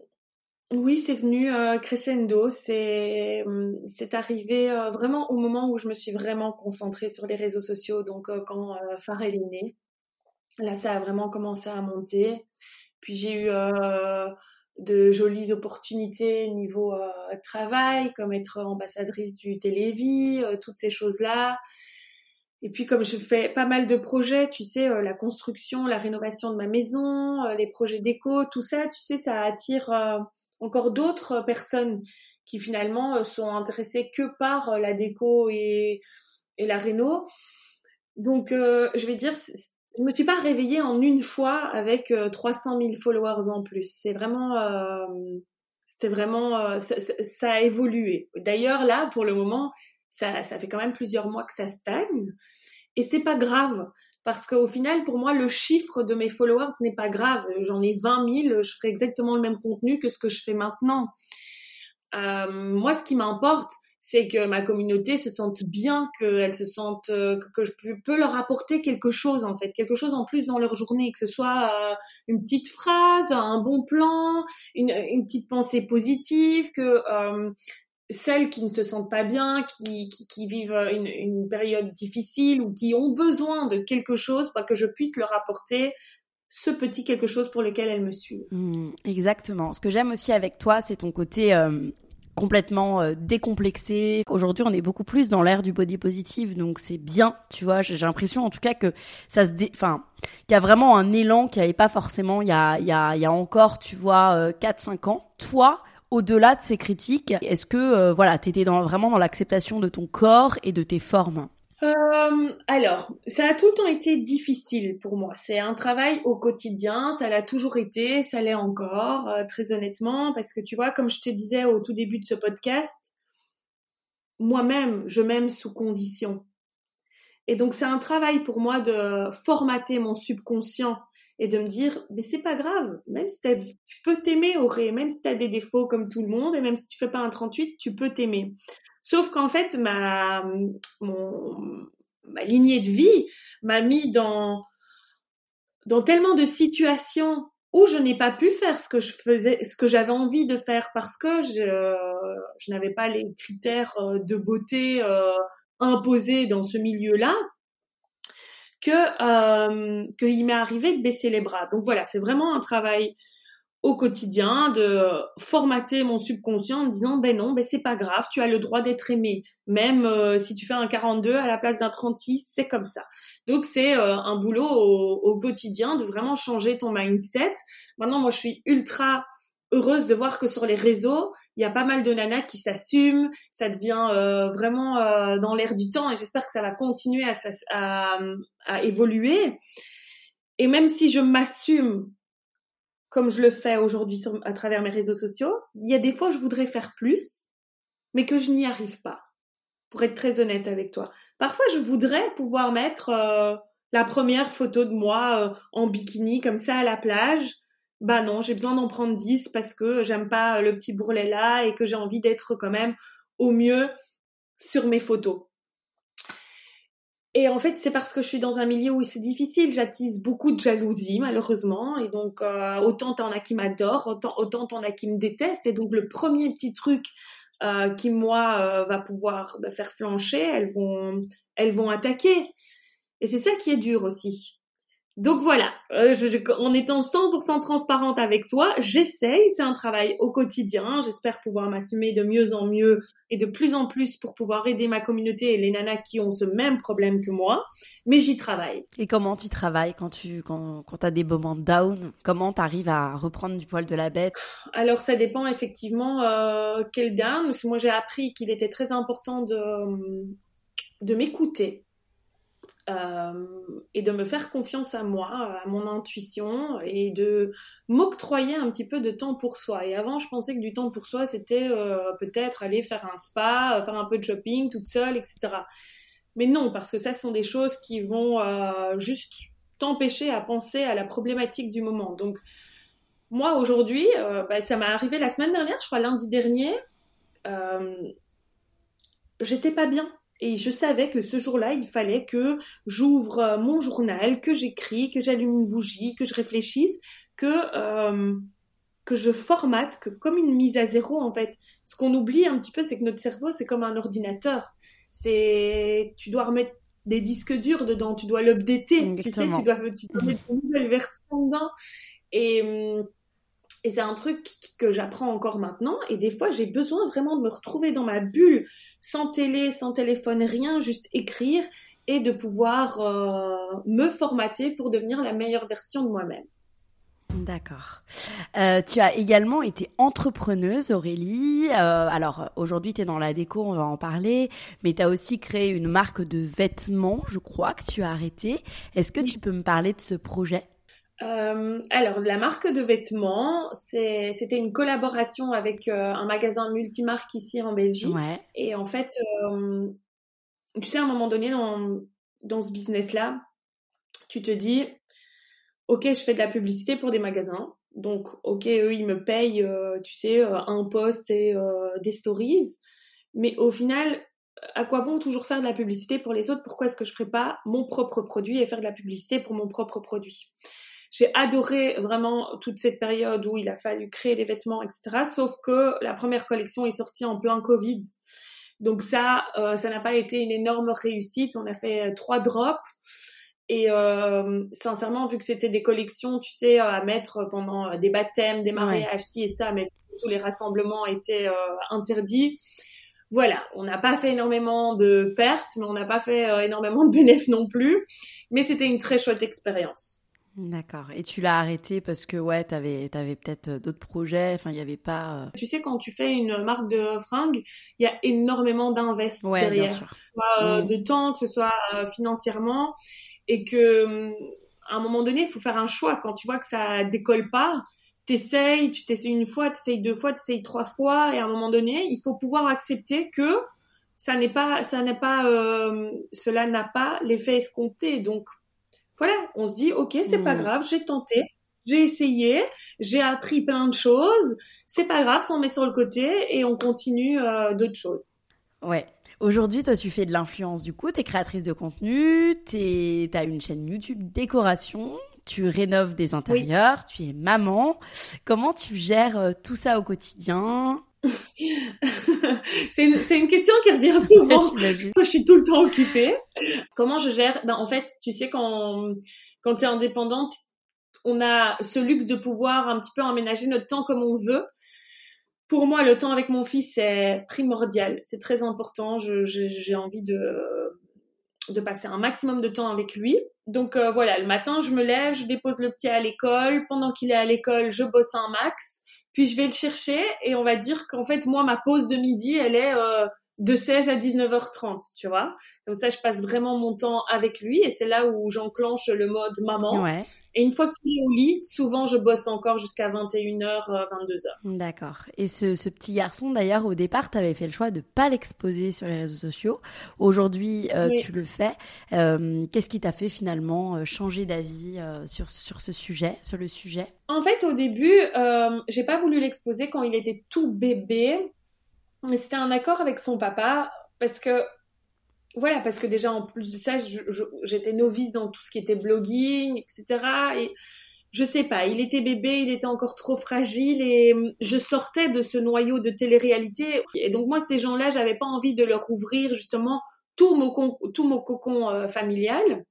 oui, c'est venu euh, crescendo. C'est c'est arrivé vraiment au moment où je me suis vraiment concentrée sur les réseaux sociaux. Donc quand Farrell est né, là ça a vraiment commencé à monter. Puis j'ai eu euh, de jolies opportunités niveau euh, travail, comme être ambassadrice du Télévis, euh, toutes ces choses-là. Et puis comme je fais pas mal de projets, tu sais, la construction, la rénovation de ma maison, les projets déco, tout ça, tu sais, ça attire encore d'autres personnes qui finalement sont intéressées que par la déco et la réno. Donc, je vais dire, je me suis pas réveillée en une fois avec 300 000 followers en plus. C'est vraiment, euh, c'était vraiment, euh, ça, a évolué. D'ailleurs là, pour le moment, ça, ça fait quand même plusieurs mois que ça stagne, et c'est pas grave parce qu'au final, pour moi, le chiffre de mes followers n'est pas grave. J'en ai 20 000, je ferai exactement le même contenu que ce que je fais maintenant. Euh, moi, ce qui m'importe, c'est que ma communauté se sente bien, se sente euh, que, je peux leur apporter quelque chose en fait, quelque chose en plus dans leur journée, que ce soit euh, une petite phrase, un bon plan, une, une petite pensée positive, que euh, celles qui ne se sentent pas bien, qui, qui, qui vivent une, une, période difficile ou qui ont besoin de quelque chose, bah, que je puisse leur apporter ce petit quelque chose pour lequel elles me suivent. Mmh, exactement. Ce que j'aime aussi avec toi, c'est ton côté complètement euh, décomplexé. Aujourd'hui, on est beaucoup plus dans l'ère du body positive, donc c'est bien, tu vois. J'ai l'impression, en tout cas, que ça se, enfin, qu'il y a vraiment un élan qui avait pas forcément il y a, il y a, il y a encore, tu vois, 4-5 euh, ans. Toi, au-delà de ces critiques, est-ce que, euh, voilà, t'étais dans, vraiment dans l'acceptation de ton corps et de tes formes? Euh, alors, ça a tout le temps été difficile pour moi. C'est un travail au quotidien, ça l'a toujours été, ça l'est encore, euh, très honnêtement, parce que tu vois, comme je te disais au tout début de ce podcast, moi-même, je m'aime sous condition. Et donc, c'est un travail pour moi de formater mon subconscient et de me dire, mais c'est pas grave, même si tu peux t'aimer, Auré, même si tu as des défauts comme tout le monde, et même si tu fais pas un 38, tu peux t'aimer. Sauf qu'en fait, ma, mon, lignée de vie m'a mis dans, tellement de situations où je n'ai pas pu faire ce que je faisais, ce que j'avais envie de faire parce que je, je n'avais pas les critères euh, de beauté euh, imposés dans ce milieu-là que euh, qu'il m'est arrivé de baisser les bras. Donc voilà, c'est vraiment un travail au quotidien, de formater mon subconscient en disant ben non, ben c'est pas grave, tu as le droit d'être aimé, même euh, si tu fais un 42 à la place d'un 36, c'est comme ça. Donc c'est euh, un boulot au, quotidien de vraiment changer ton mindset. Maintenant, moi je suis ultra heureuse de voir que sur les réseaux, il y a pas mal de nanas qui s'assument, ça devient euh, vraiment dans l'air du temps et j'espère que ça va continuer à, à évoluer. Et même si je m'assume comme je le fais aujourd'hui à travers mes réseaux sociaux, il y a des fois je voudrais faire plus, mais que je n'y arrive pas. Pour être très honnête avec toi. Parfois je voudrais pouvoir mettre euh, la première photo de moi euh, en bikini comme ça à la plage. Bah non, j'ai besoin d'en prendre 10 parce que j'aime pas le petit bourrelet là et que j'ai envie d'être quand même au mieux sur mes photos. Et en fait, c'est parce que je suis dans un milieu où c'est difficile, j'attise beaucoup de jalousie, malheureusement. Et donc, euh, autant t'en as qui m'adorent, autant, autant t'en as qui me détestent. Et donc, le premier petit truc euh, qui, moi, euh, va pouvoir me faire flancher, elles vont, elles vont attaquer. Et c'est ça qui est dur aussi. Donc voilà, euh, en étant 100% transparente avec toi, j'essaye, c'est un travail au quotidien, j'espère pouvoir m'assumer de mieux en mieux et de plus en plus pour pouvoir aider ma communauté et les nanas qui ont ce même problème que moi, mais j'y travaille. Et comment tu travailles quand tu quand, quand as des moments down? Comment tu arrives à reprendre du poil de la bête? Alors ça dépend effectivement euh, quel down, moi j'ai appris qu'il était très important de, de m'écouter euh, et de me faire confiance à moi, à mon intuition et de m'octroyer un petit peu de temps pour soi. Et avant, je pensais que du temps pour soi, c'était euh, peut-être aller faire un spa, faire un peu de shopping toute seule, etc. Mais non, parce que ça, ce sont des choses qui vont euh, juste t'empêcher à penser à la problématique du moment. Donc, moi, aujourd'hui, bah, ça m'est arrivé la semaine dernière, je crois lundi dernier, j'étais pas bien et je savais que ce jour-là, il fallait que j'ouvre euh, mon journal, que j'écris, que j'allume une bougie, que je réfléchisse, que euh, que je formate, que comme une mise à zéro en fait. Ce qu'on oublie un petit peu, c'est que notre cerveau, c'est comme un ordinateur. C'est, tu dois remettre des disques durs dedans, tu dois l'updater, tu sais, tu dois, tu dois mettre une nouvelle version dedans. Et hum, et c'est un truc que j'apprends encore maintenant. Et des fois, j'ai besoin vraiment de me retrouver dans ma bulle, sans télé, sans téléphone, rien, juste écrire et de pouvoir euh, me formater pour devenir la meilleure version de moi-même. D'accord. Euh, tu as également été entrepreneuse, Aurélie. Euh, alors aujourd'hui, tu es dans la déco, on va en parler, mais tu as aussi créé une marque de vêtements, je crois, que tu as arrêté. Est-ce que tu peux me parler de ce projet? Euh, alors, la marque de vêtements, c'était une collaboration avec euh, un magasin multimarque ici en Belgique. Et en fait, euh, tu sais, à un moment donné, dans, dans ce business-là, tu te dis, OK, je fais de la publicité pour des magasins. Donc, OK, eux, ils me payent, euh, tu sais, un post et des stories. Mais au final, à quoi bon toujours faire de la publicité pour les autres? Pourquoi est-ce que je ferais pas mon propre produit et faire de la publicité pour mon propre produit? J'ai adoré vraiment toute cette période où il a fallu créer les vêtements, etc. Sauf que la première collection est sortie en plein Covid. Donc ça, euh, ça n'a pas été une énorme réussite. On a fait euh, trois drops. Et euh, sincèrement, vu que c'était des collections, tu sais, à mettre pendant des baptêmes, des mariages, ci et ça, mais tous les rassemblements étaient interdits. Voilà, on n'a pas fait énormément de pertes, mais on n'a pas fait énormément de bénéfices non plus. Mais c'était une très chouette expérience. D'accord. Et tu l'as arrêté parce que ouais, t'avais avais, peut-être euh, d'autres projets. Enfin, il n'y avait pas. Euh, tu sais, quand tu fais une marque de fringues, il y a énormément d'investissements derrière, bien sûr. Euh, mm. de temps, que ce soit financièrement, et que hum, à un moment donné, il faut faire un choix. Quand tu vois que ça décolle pas, t'essayes, tu t'essayes une fois, t'essayes deux fois, t'essayes trois fois, et à un moment donné, il faut pouvoir accepter que ça n'est pas, ça n'est pas, cela n'a pas l'effet escompté. Donc voilà, on se dit, ok, c'est pas hmm. grave, j'ai tenté, j'ai essayé, j'ai appris plein de choses, c'est pas grave, on met sur le côté et on continue euh, d'autres choses. Ouais. Aujourd'hui, toi, tu fais de l'influence du coup, tu es créatrice de contenu, tu as une chaîne YouTube décoration, tu rénoves des intérieurs, tu es maman. Comment tu gères euh, tout ça au quotidien? [LAUGHS] c'est une, une, question qui revient souvent. je suis tout le temps occupée. Comment je gère? Ben, En fait, tu sais, quand, quand tu es indépendante, on a ce luxe de pouvoir un petit peu emménager notre temps comme on veut. Pour moi, le temps avec mon fils est primordial. C'est très important. J'ai envie de, de passer un maximum de temps avec lui. Donc euh, voilà, le matin, je me lève, je dépose le petit à l'école. Pendant qu'il est à l'école, je bosse un max puis je vais le chercher et on va dire qu'en fait moi ma pause de midi elle est euh, de 16 à 19h30, tu vois. Comme ça, je passe vraiment mon temps avec lui et c'est là où j'enclenche le mode maman. Ouais. Et une fois qu'il est au lit, souvent je bosse encore jusqu'à 21h, 22h. D'accord. Et ce, ce, petit garçon, d'ailleurs, au départ, tu avais fait le choix de pas l'exposer sur les réseaux sociaux. Aujourd'hui, euh, tu le fais. Euh, Qu'est-ce qui t'a fait finalement euh, changer d'avis euh, sur, sur ce sujet, sur le sujet? En fait, au début, euh, j'ai pas voulu l'exposer quand il était tout bébé mais c'était un accord avec son papa parce que voilà parce que déjà en plus de ça j'étais novice dans tout ce qui était blogging etc et je sais pas il était bébé il était encore trop fragile et je sortais de ce noyau de télé-réalité et donc moi ces gens-là j'avais pas envie de leur ouvrir justement tout mon tout mon cocon euh, familial.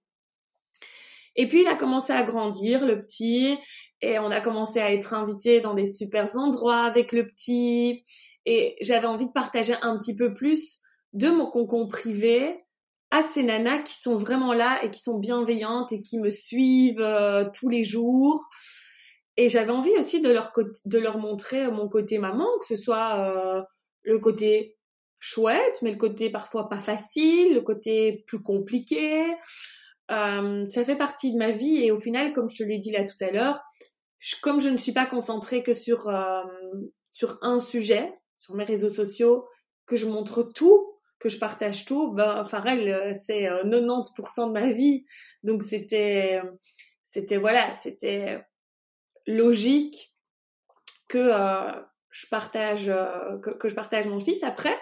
Et puis il a commencé à grandir le petit et on a commencé à être invité dans des super endroits avec le petit et j'avais envie de partager un petit peu plus de mon concon privé à ces nanas qui sont vraiment là et qui sont bienveillantes et qui me suivent euh, tous les jours. Et j'avais envie aussi de leur, de leur montrer mon côté maman, que ce soit euh, le côté chouette, mais le côté parfois pas facile, le côté plus compliqué. Euh, ça fait partie de ma vie et au final, comme je te l'ai dit là tout à l'heure, comme je ne suis pas concentrée que sur euh, sur un sujet, sur mes réseaux sociaux, que je montre tout, que je partage tout, ben Pharrell, euh, c'est 90% de ma vie, donc c'était c'était voilà, c'était logique que je partage que, je partage mon fils. Après,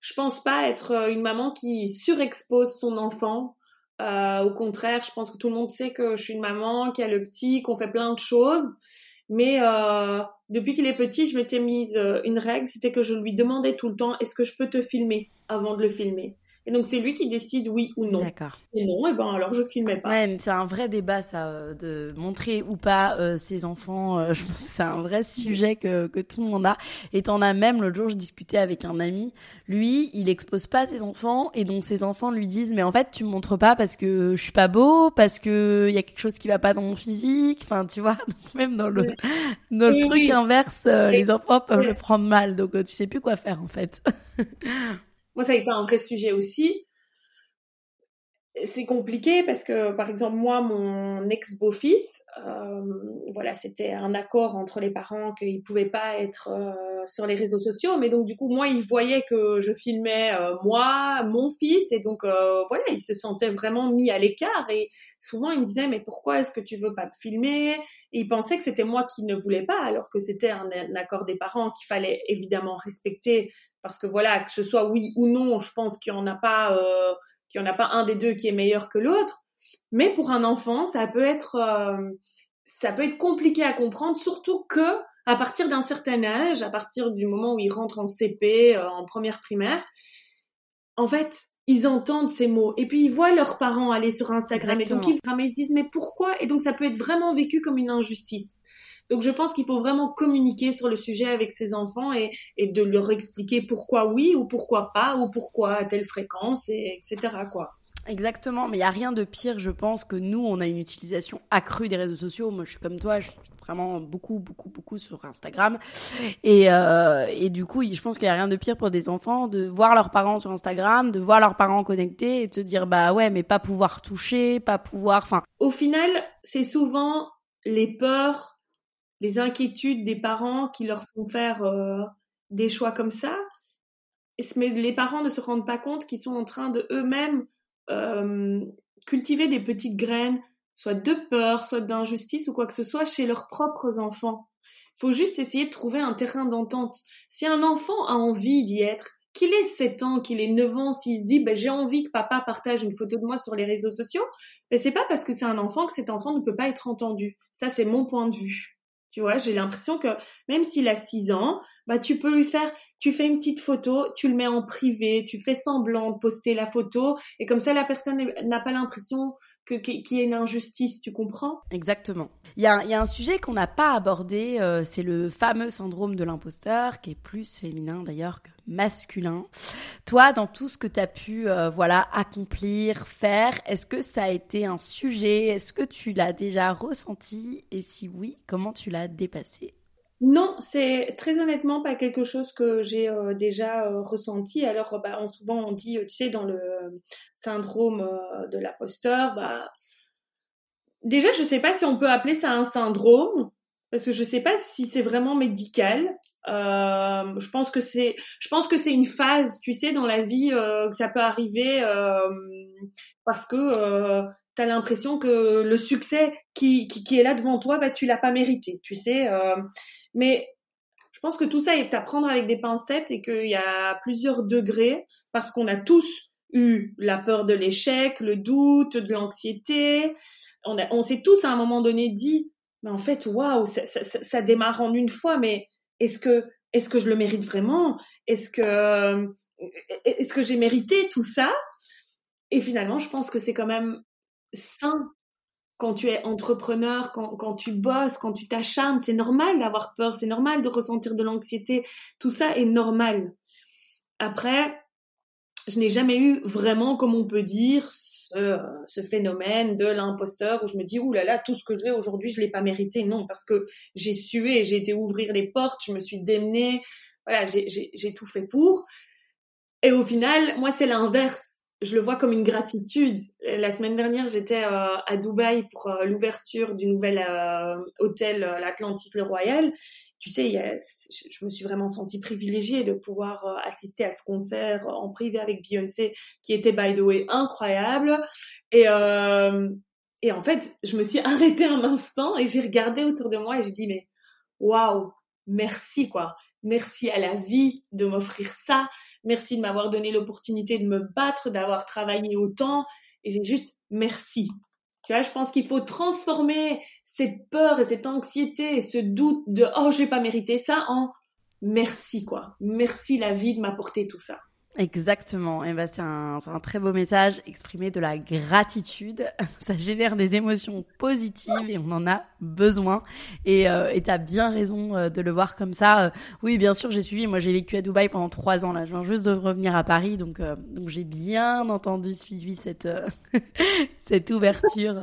je pense pas être une maman qui surexpose son enfant euh, au contraire, je pense que tout le monde sait que je suis une maman, qui a le petit, qu'on fait plein de choses. Mais euh, depuis qu'il est petit, je m'étais mise euh, une règle, c'était que je lui demandais tout le temps est-ce que je peux te filmer avant de le filmer? Et donc c'est lui qui décide oui ou non. D'accord. Et non, et ben alors je filmais pas. Ouais, c'est un vrai débat ça, euh, de montrer ou pas euh, ses enfants. Euh, [LAUGHS] je pense que c'est un vrai sujet que, que tout le monde a. Et t'en as même l'autre jour, je discutais avec un ami. Lui, il expose pas ses enfants et donc ses enfants lui disent mais en fait tu me montres pas parce que je suis pas beau, parce que il y a quelque chose qui va pas dans mon physique. Enfin tu vois, [LAUGHS] même dans le dans le truc inverse, les enfants peuvent le prendre mal. Donc tu sais plus quoi faire en fait. [LAUGHS] Moi, ça a été un vrai sujet aussi. C'est compliqué parce que, par exemple, moi, mon ex-beau-fils, euh, voilà, c'était un accord entre les parents qu'ils pouvaient pas être euh, sur les réseaux sociaux, mais donc du coup, moi, il voyait que je filmais euh, moi, mon fils, et donc euh, voilà, il se sentait vraiment mis à l'écart. Et souvent, il me disait, mais pourquoi est-ce que tu veux pas me filmer? Et il pensait que c'était moi qui ne voulais pas, alors que c'était un, un accord des parents qu'il fallait évidemment respecter parce que voilà, que ce soit oui ou non, je pense qu'il n'y en a pas, euh, qu'il y en a pas un des deux qui est meilleur que l'autre. Mais pour un enfant, ça peut être, euh, ça peut être compliqué à comprendre, surtout que à partir d'un certain âge, à partir du moment où ils rentrent en CP, euh, en première primaire, en fait, ils entendent ces mots et puis ils voient leurs parents aller sur Instagram et donc ils, se disent mais pourquoi? Et donc ça peut être vraiment vécu comme une injustice. Donc je pense qu'il faut vraiment communiquer sur le sujet avec ses enfants et, de leur expliquer pourquoi oui ou pourquoi pas ou pourquoi à telle fréquence et etc. quoi. Exactement, mais il n'y a rien de pire, je pense, que nous, on a une utilisation accrue des réseaux sociaux. Moi, je suis comme toi, je suis vraiment beaucoup, beaucoup, beaucoup sur Instagram. Et, euh, du coup, je pense qu'il n'y a rien de pire pour des enfants de voir leurs parents sur Instagram, de voir leurs parents connectés et de se dire, bah ouais, mais pas pouvoir toucher, pas pouvoir... Enfin... Au final, c'est souvent les peurs les inquiétudes des parents qui leur font faire euh, des choix comme ça. Mais les parents ne se rendent pas compte qu'ils sont en train de eux-mêmes euh, cultiver des petites graines, soit de peur, soit d'injustice ou quoi que ce soit chez leurs propres enfants. Il faut juste essayer de trouver un terrain d'entente. Si un enfant a envie d'y être, qu'il ait 7 ans, qu'il ait 9 ans, s'il se dit ben, j'ai envie que papa partage une photo de moi sur les réseaux sociaux, ben, c'est pas parce que c'est un enfant que cet enfant ne peut pas être entendu. Ça, c'est mon point de vue. Tu vois, j'ai l'impression que même s'il a 6 ans, bah tu peux lui faire, tu fais une petite photo, tu le mets en privé, tu fais semblant de poster la photo, et comme ça la personne n'a pas l'impression que qu'il y ait une injustice, tu comprends? Exactement. Il y a, y a un sujet qu'on n'a pas abordé, euh, c'est le fameux syndrome de l'imposteur, qui est plus féminin d'ailleurs que masculin. Toi, dans tout ce que tu as pu euh, voilà accomplir, faire, est-ce que ça a été un sujet? Est-ce que tu l'as déjà ressenti? Et si oui, comment tu l'as dépassé? Non, c'est très honnêtement pas quelque chose que j'ai euh, déjà euh, ressenti. Alors, bah, on, souvent on dit, tu sais, dans le syndrome de l'imposteur, bah, déjà, je sais pas si on peut appeler ça un syndrome, parce que je sais pas si c'est vraiment médical. Euh, je pense que c'est, je pense que c'est une phase, tu sais, dans la vie euh, que ça peut arriver euh, parce que euh, tu as l'impression que le succès qui, qui, est là devant toi, bah tu l'as pas mérité, tu sais. Euh, mais je pense que tout ça est à prendre avec des pincettes et qu'il y a plusieurs degrés parce qu'on a tous eu la peur de l'échec, le doute, de l'anxiété. On, on s'est tous à un moment donné dit, mais en fait, waouh, ça, ça, ça, démarre en une fois, mais est-ce que est-ce que je le mérite vraiment? Est-ce que est-ce que j'ai mérité tout ça? Et finalement, je pense que c'est quand même sain quand tu es entrepreneur, quand, quand tu bosses, quand tu t'acharnes, c'est normal d'avoir peur, c'est normal de ressentir de l'anxiété, tout ça est normal. Après, je n'ai jamais eu vraiment, comme on peut dire, ce, ce phénomène de l'imposteur où je me dis, ouh là là, tout ce que j'ai aujourd'hui, je l'ai pas mérité. Non, parce que j'ai sué, j'ai été ouvrir les portes, je me suis démenée, voilà, j'ai tout fait pour. Et au final, moi, c'est l'inverse. Je le vois comme une gratitude. La semaine dernière, j'étais euh, à Dubaï pour euh, l'ouverture du nouvel euh, hôtel, l'Atlantis Le Royal. Tu sais, je me suis vraiment sentie privilégiée de pouvoir assister à ce concert en privé avec Beyoncé, qui était, by the way, incroyable. Et, et en fait, je me suis [LAUGHS] arrêtée un instant et j'ai regardé autour de moi et j'ai dit, mais waouh, merci quoi. Merci à la vie de m'offrir ça. Merci de m'avoir donné l'opportunité de me battre, d'avoir travaillé autant. Et c'est juste merci. Tu vois, je pense qu'il faut transformer ces peurs et cette anxiété et ce doute de oh j'ai pas mérité ça en merci quoi. Merci la vie de m'apporter tout ça. Exactement. Et ben c'est un, un, très beau message, exprimer de la gratitude. [LAUGHS] Ça génère des émotions positives et on en a besoin. Et euh, tu as bien raison euh, de le voir comme ça. Euh, oui, bien sûr, j'ai suivi. Moi, j'ai vécu à Dubaï pendant trois ans. Là, je viens juste de revenir à Paris, donc donc j'ai bien entendu suivi cette [LAUGHS] cette ouverture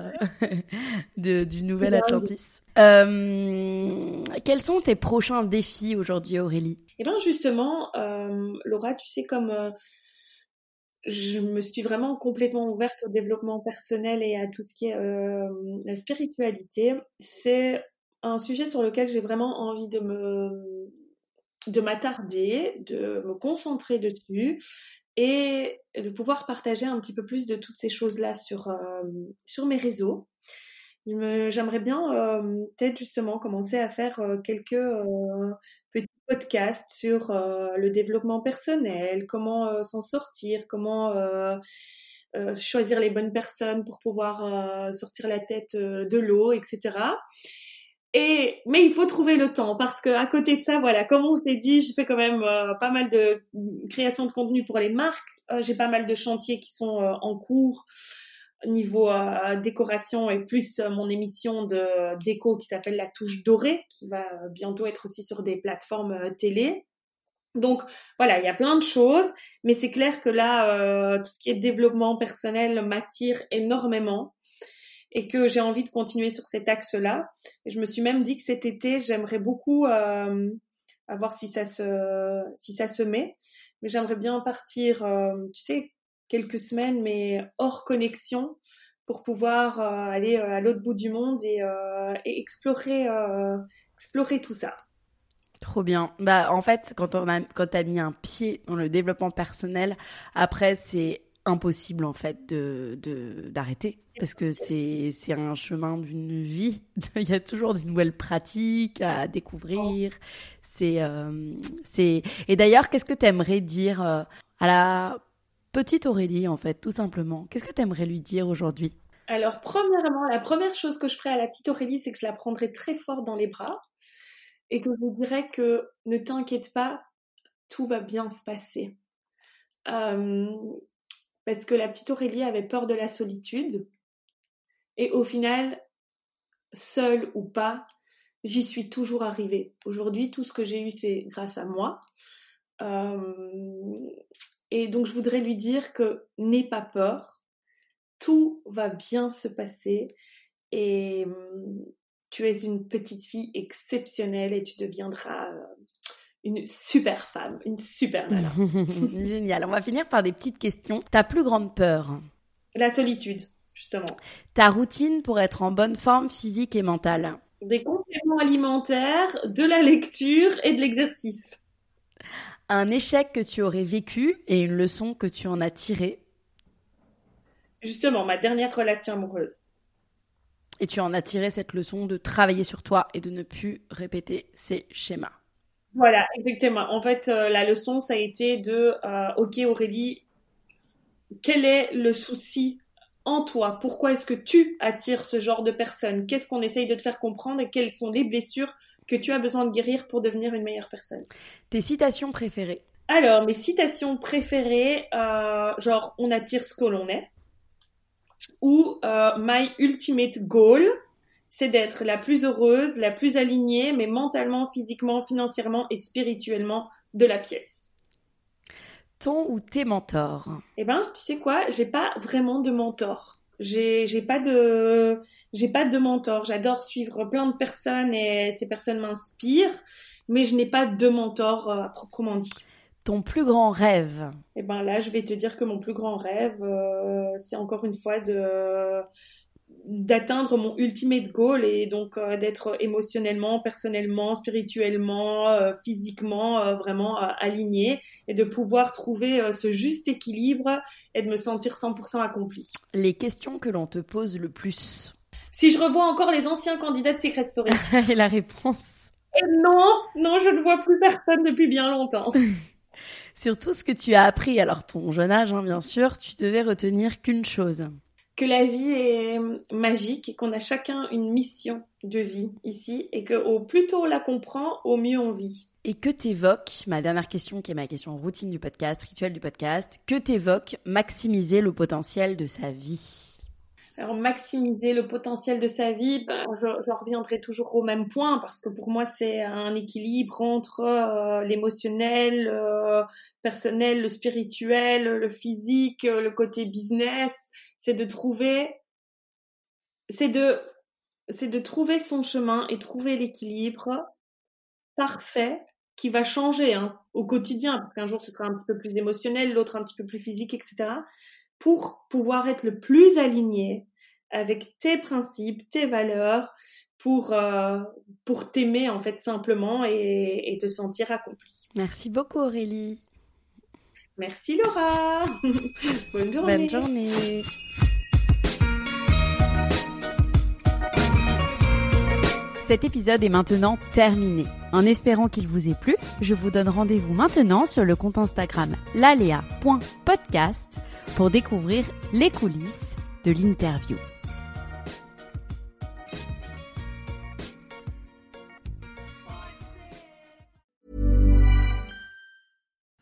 [LAUGHS] de, du nouvel Atlantis. Euh, quels sont tes prochains défis aujourd'hui, Aurélie? Eh bien, justement, euh, Laura, tu sais, comme euh, je me suis vraiment complètement ouverte au développement personnel et à tout ce qui est la spiritualité, c'est un sujet sur lequel j'ai vraiment envie de me de m'attarder, de me concentrer dessus et de pouvoir partager un petit peu plus de toutes ces choses-là sur, sur mes réseaux. J'aimerais bien euh, peut-être justement commencer à faire euh, quelques euh, petits podcasts sur le développement personnel, comment s'en sortir, comment choisir les bonnes personnes pour pouvoir sortir la tête de l'eau, etc. Et mais il faut trouver le temps parce que à côté de ça, voilà, comme on s'est dit, je fais quand même pas mal de création de contenu pour les marques. J'ai pas mal de chantiers qui sont en cours niveau euh, décoration et plus euh, mon émission de déco qui s'appelle La Touche Dorée, qui va bientôt être aussi sur des plateformes euh, télé. Donc voilà, il y a plein de choses, mais c'est clair que là, tout ce qui est développement personnel m'attire énormément et que j'ai envie de continuer sur cet axe-là. Je me suis même dit que cet été, j'aimerais beaucoup, à voir si ça se, si ça se met, mais j'aimerais bien partir, tu sais, quelques semaines, mais hors connexion, pour pouvoir euh, aller euh, à l'autre bout du monde et, euh, explorer, explorer tout ça. Trop bien. Bah, en fait, quand on a, quand mis un pied dans le développement personnel, après, c'est impossible, en fait, d'arrêter. Parce que c'est, un chemin d'une vie. [LAUGHS] Il y a toujours des nouvelles pratiques à découvrir. C'est, et d'ailleurs, qu'est-ce que tu aimerais dire à la Petite Aurélie, en fait, tout simplement. Qu'est-ce que tu aimerais lui dire aujourd'hui? Alors, premièrement, la première chose que je ferais à la petite Aurélie, c'est que je la prendrais très fort dans les bras et que je lui dirais que ne t'inquiète pas, tout va bien se passer. Euh, parce que la petite Aurélie avait peur de la solitude. Et au final, seule ou pas, j'y suis toujours arrivée. Aujourd'hui, tout ce que j'ai eu, c'est grâce à moi. Euh, et donc je voudrais lui dire que n'aie pas peur, tout va bien se passer et hum, tu es une petite fille exceptionnelle et tu deviendras euh, une super femme, une super nana. [LAUGHS] Génial. On va finir par des petites questions. Ta plus grande peur? La solitude, justement. Ta routine pour être en bonne forme physique et mentale? Des compléments alimentaires, de la lecture et de l'exercice un échec que tu aurais vécu et une leçon que tu en as tirée Justement, ma dernière relation amoureuse. Et tu en as tiré cette leçon de travailler sur toi et de ne plus répéter ces schémas. Voilà, exactement. En fait, euh, la leçon, ça a été de, euh, ok Aurélie, quel est le souci en toi? Pourquoi est-ce que tu attires ce genre de personnes? Qu'est-ce qu'on essaye de te faire comprendre et quelles sont les blessures que tu as besoin de guérir pour devenir une meilleure personne. Tes citations préférées Alors, mes citations préférées, euh, genre on attire ce que l'on est, ou euh, my ultimate goal, c'est d'être la plus heureuse, la plus alignée, mais mentalement, physiquement, financièrement et spirituellement de la pièce. Ton ou tes mentors? Eh ben, tu sais quoi, j'ai pas vraiment de mentor. J'ai, j'ai pas de, j'ai pas de mentor. J'adore suivre plein de personnes et ces personnes m'inspirent, mais je n'ai pas de mentor euh, à proprement dit. Ton plus grand rêve Eh ben là, je vais te dire que mon plus grand rêve, euh, c'est encore une fois de d'atteindre mon ultimate goal et donc euh, d'être émotionnellement, personnellement, spirituellement, euh, physiquement euh, vraiment aligné et de pouvoir trouver ce juste équilibre et de me sentir 100% accompli. Les questions que l'on te pose le plus Si je revois encore les anciens candidats de Secret Story. [LAUGHS] et la réponse? Et Non, non, je ne vois plus personne depuis bien longtemps. [LAUGHS] Sur tout ce que tu as appris, alors ton jeune âge hein, bien sûr, tu devais retenir qu'une chose que la vie est magique et qu'on a chacun une mission de vie ici et que au plus tôt on la comprend, au mieux on vit. Et que t'évoques, ma dernière question qui est ma question routine du podcast, rituel du podcast, que t'évoques maximiser le potentiel de sa vie? Alors maximiser le potentiel de sa vie, ben, je, reviendrai toujours au même point parce que pour moi c'est un équilibre entre euh, l'émotionnel, euh, personnel, le spirituel, le physique, le côté business c'est de trouver, c'est de, c'est de trouver son chemin et trouver l'équilibre parfait qui va changer hein, au quotidien, parce qu'un jour ce sera un petit peu plus émotionnel, l'autre un petit peu plus physique, etc., pour pouvoir être le plus aligné avec tes principes, tes valeurs, pour, euh, pour t'aimer en fait simplement et, et te sentir accompli. Merci beaucoup Aurélie. Merci Laura. [LAUGHS] Bonne journée. Bonne journée. Cet épisode est maintenant terminé. En espérant qu'il vous ait plu, je vous donne rendez-vous maintenant sur le compte Instagram lalea.podcast pour découvrir les coulisses de l'interview.